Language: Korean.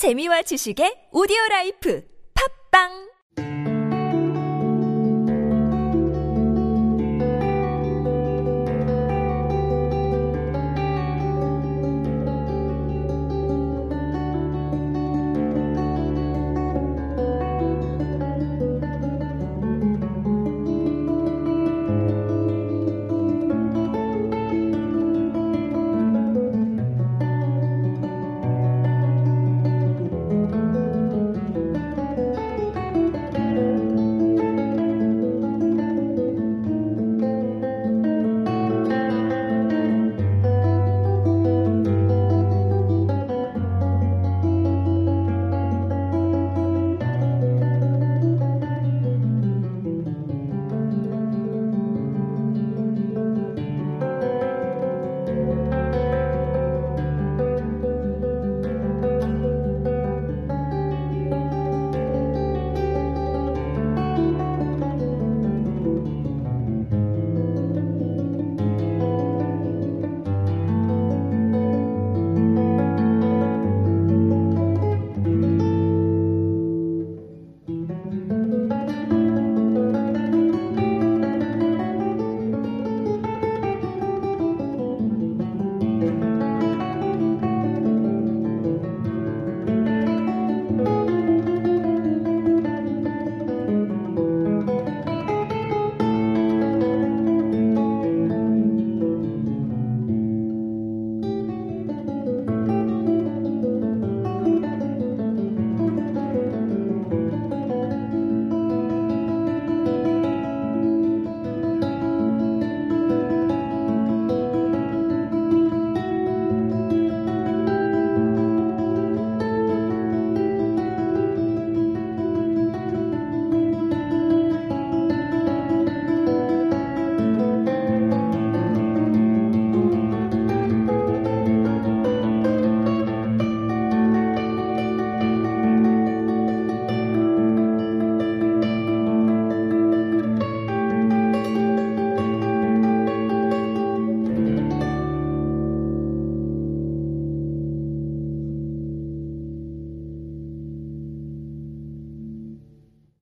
재미와 지식의 오디오 라이프. 팝빵!